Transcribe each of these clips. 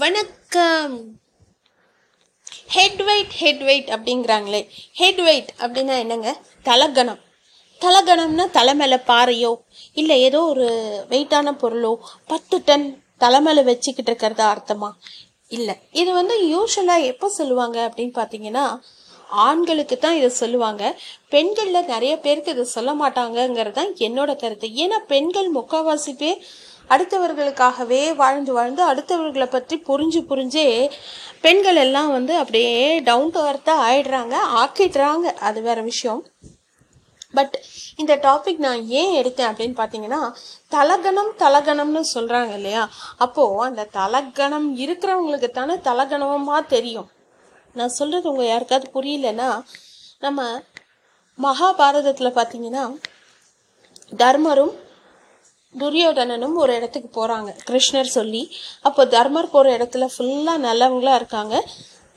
வணக்கம். Head weight head weight அப்படிங்கிறாங்களே. Head weight அப்படின்னா என்னங்க? தலகணம். தலகணம்னா தலை மேலே பாறையோ இல்லை ஏதோ ஒரு வெயிட்டான பொருளோ பத்து டன் தலை மேலே வச்சுக்கிட்டு இருக்கிறதா அர்த்தமா? இல்லை. இது வந்து யூஸ்வலாக எப்போ சொல்லுவாங்க அப்படின்னு பார்த்தீங்கன்னா ஆண்களுக்கு தான் இதை சொல்லுவாங்க. பெண்களில் நிறைய பேருக்கு இதை சொல்ல மாட்டாங்கங்கிறது தான் என்னோட கருத்து. ஏன்னா பெண்கள் முக்கால்வாசி பேர் அடுத்தவர்களுக்காகவே வாழ்ந்து வாழ்ந்து அடுத்தவர்களை பற்றி புரிஞ்சு புரிஞ்சே பெண்கள் எல்லாம் வந்து அப்படியே டவுன் டு அர்த்தாக ஆயிடுறாங்க ஆக்கிடுறாங்க. அது வேற விஷயம். பட் இந்த டாபிக் நான் ஏன் எடுத்தேன் அப்படின்னு பார்த்தீங்கன்னா தலகணம் தலகணம்னு சொல்கிறாங்க இல்லையா? அப்போது அந்த தலகணம் இருக்கிறவங்களுக்கு தானே தலகணமாக தெரியும். நான் சொல்கிறது உங்கள் யாருக்காவது புரியலன்னா நம்ம மகாபாரதத்தில் பார்த்தீங்கன்னா தர்மரும் துரியோதனனும் ஒரு இடத்துக்கு போகிறாங்க கிருஷ்ணர் சொல்லி அப்போ தர்மர் போகிற இடத்துல ஃபுல்லாக நல்லவங்களா இருக்காங்க.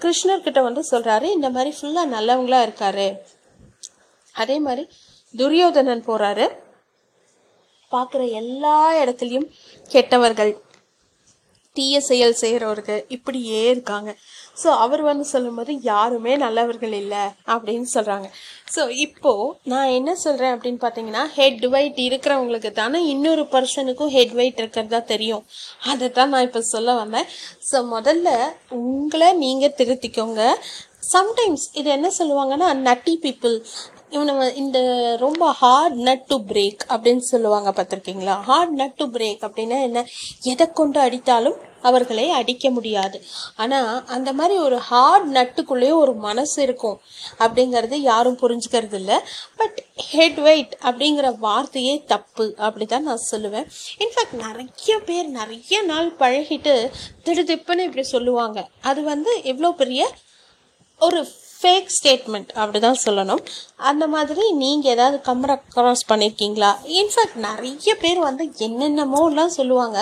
கிருஷ்ணர்கிட்ட வந்து சொல்கிறாரு இந்த மாதிரி ஃபுல்லாக நல்லவங்களா இருக்காரு. அதே மாதிரி துரியோதனன் போகிறாரு பார்க்குற எல்லா இடத்துலையும் கெட்டவர்கள் தீய செயல் செய்கிறவர்கள் இப்படியே இருக்காங்க. ஸோ அவர் வந்து சொல்லும்போது யாருமே நல்லவர்கள் இல்லை அப்படின்னு சொல்கிறாங்க ஸோ இப்போது நான் என்ன சொல்கிறேன் அப்படின்னு பார்த்தீங்கன்னா ஹெட் வெயிட் இருக்கிறவங்களுக்கு தானே இன்னொரு பர்சனுக்கும் ஹெட் வெயிட் இருக்கிறதா தெரியும். அதை தான் நான் இப்போ சொல்ல வந்தேன். ஸோ முதல்ல உங்களை நீங்கள் திருத்திக்கோங்க. சம்டைம்ஸ் இது என்ன சொல்லுவாங்கன்னா நட்டி பீப்புள் இவனை இந்த ரொம்ப ஹார்ட் நட் டு பிரேக் அப்படின்னு சொல்லுவாங்க பார்த்துருக்கீங்களா? ஹார்ட் நட் டு பிரேக் அப்படின்னா என்ன? எதை கொண்டு அடித்தாலும் அவர்களை அடிக்க முடியாது. ஆனால் அந்த மாதிரி ஒரு ஹார்ட் நட்டுக்குள்ளேயே ஒரு மனசு இருக்கும் அப்படிங்கிறது யாரும் புரிஞ்சுக்கிறது இல்லை. பட் ஹெட் வெயிட் அப்படிங்கிற வார்த்தையே தப்பு அப்படி தான் நான் சொல்லுவேன். இன்ஃபேக்ட் நிறைய பேர் நிறைய நாள் பழகிட்டு திடுதிப்புன்னு இப்படி சொல்லுவாங்க. அது வந்து எவ்வளோ பெரிய ஒரு ஃபேக் ஸ்டேட்மெண்ட் அப்படி தான் சொல்லணும். அந்த மாதிரி நீங்கள் ஏதாவது கம்மரை க்ராஸ் பண்ணியிருக்கீங்களா இன்ஃபேக்ட் நிறைய பேர் வந்து என்னென்னமோலாம் சொல்லுவாங்க.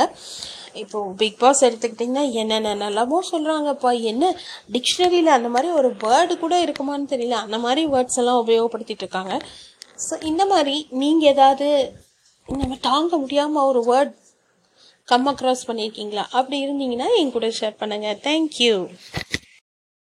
இப்போது பிக் பாஸ் எடுத்துக்கிட்டிங்கன்னா என்னென்னலாமோ சொல்கிறாங்கப்பா என்ன? டிக்ஷனரியில் அந்த மாதிரி ஒரு வேர்டு கூட இருக்குமான்னு தெரியல. அந்த மாதிரி வேர்ட்ஸ் எல்லாம் உபயோகப்படுத்திட்டு இருக்காங்க. ஸோ இந்த மாதிரி நீங்கள் ஏதாவது நம்ம தாங்க முடியாமல் ஒரு வேர்ட் கம் அக்ராஸ் பண்ணியிருக்கீங்களா அப்படி இருந்தீங்கன்னா என் கூட ஷேர் பண்ணுங்கள் தேங்க்யூ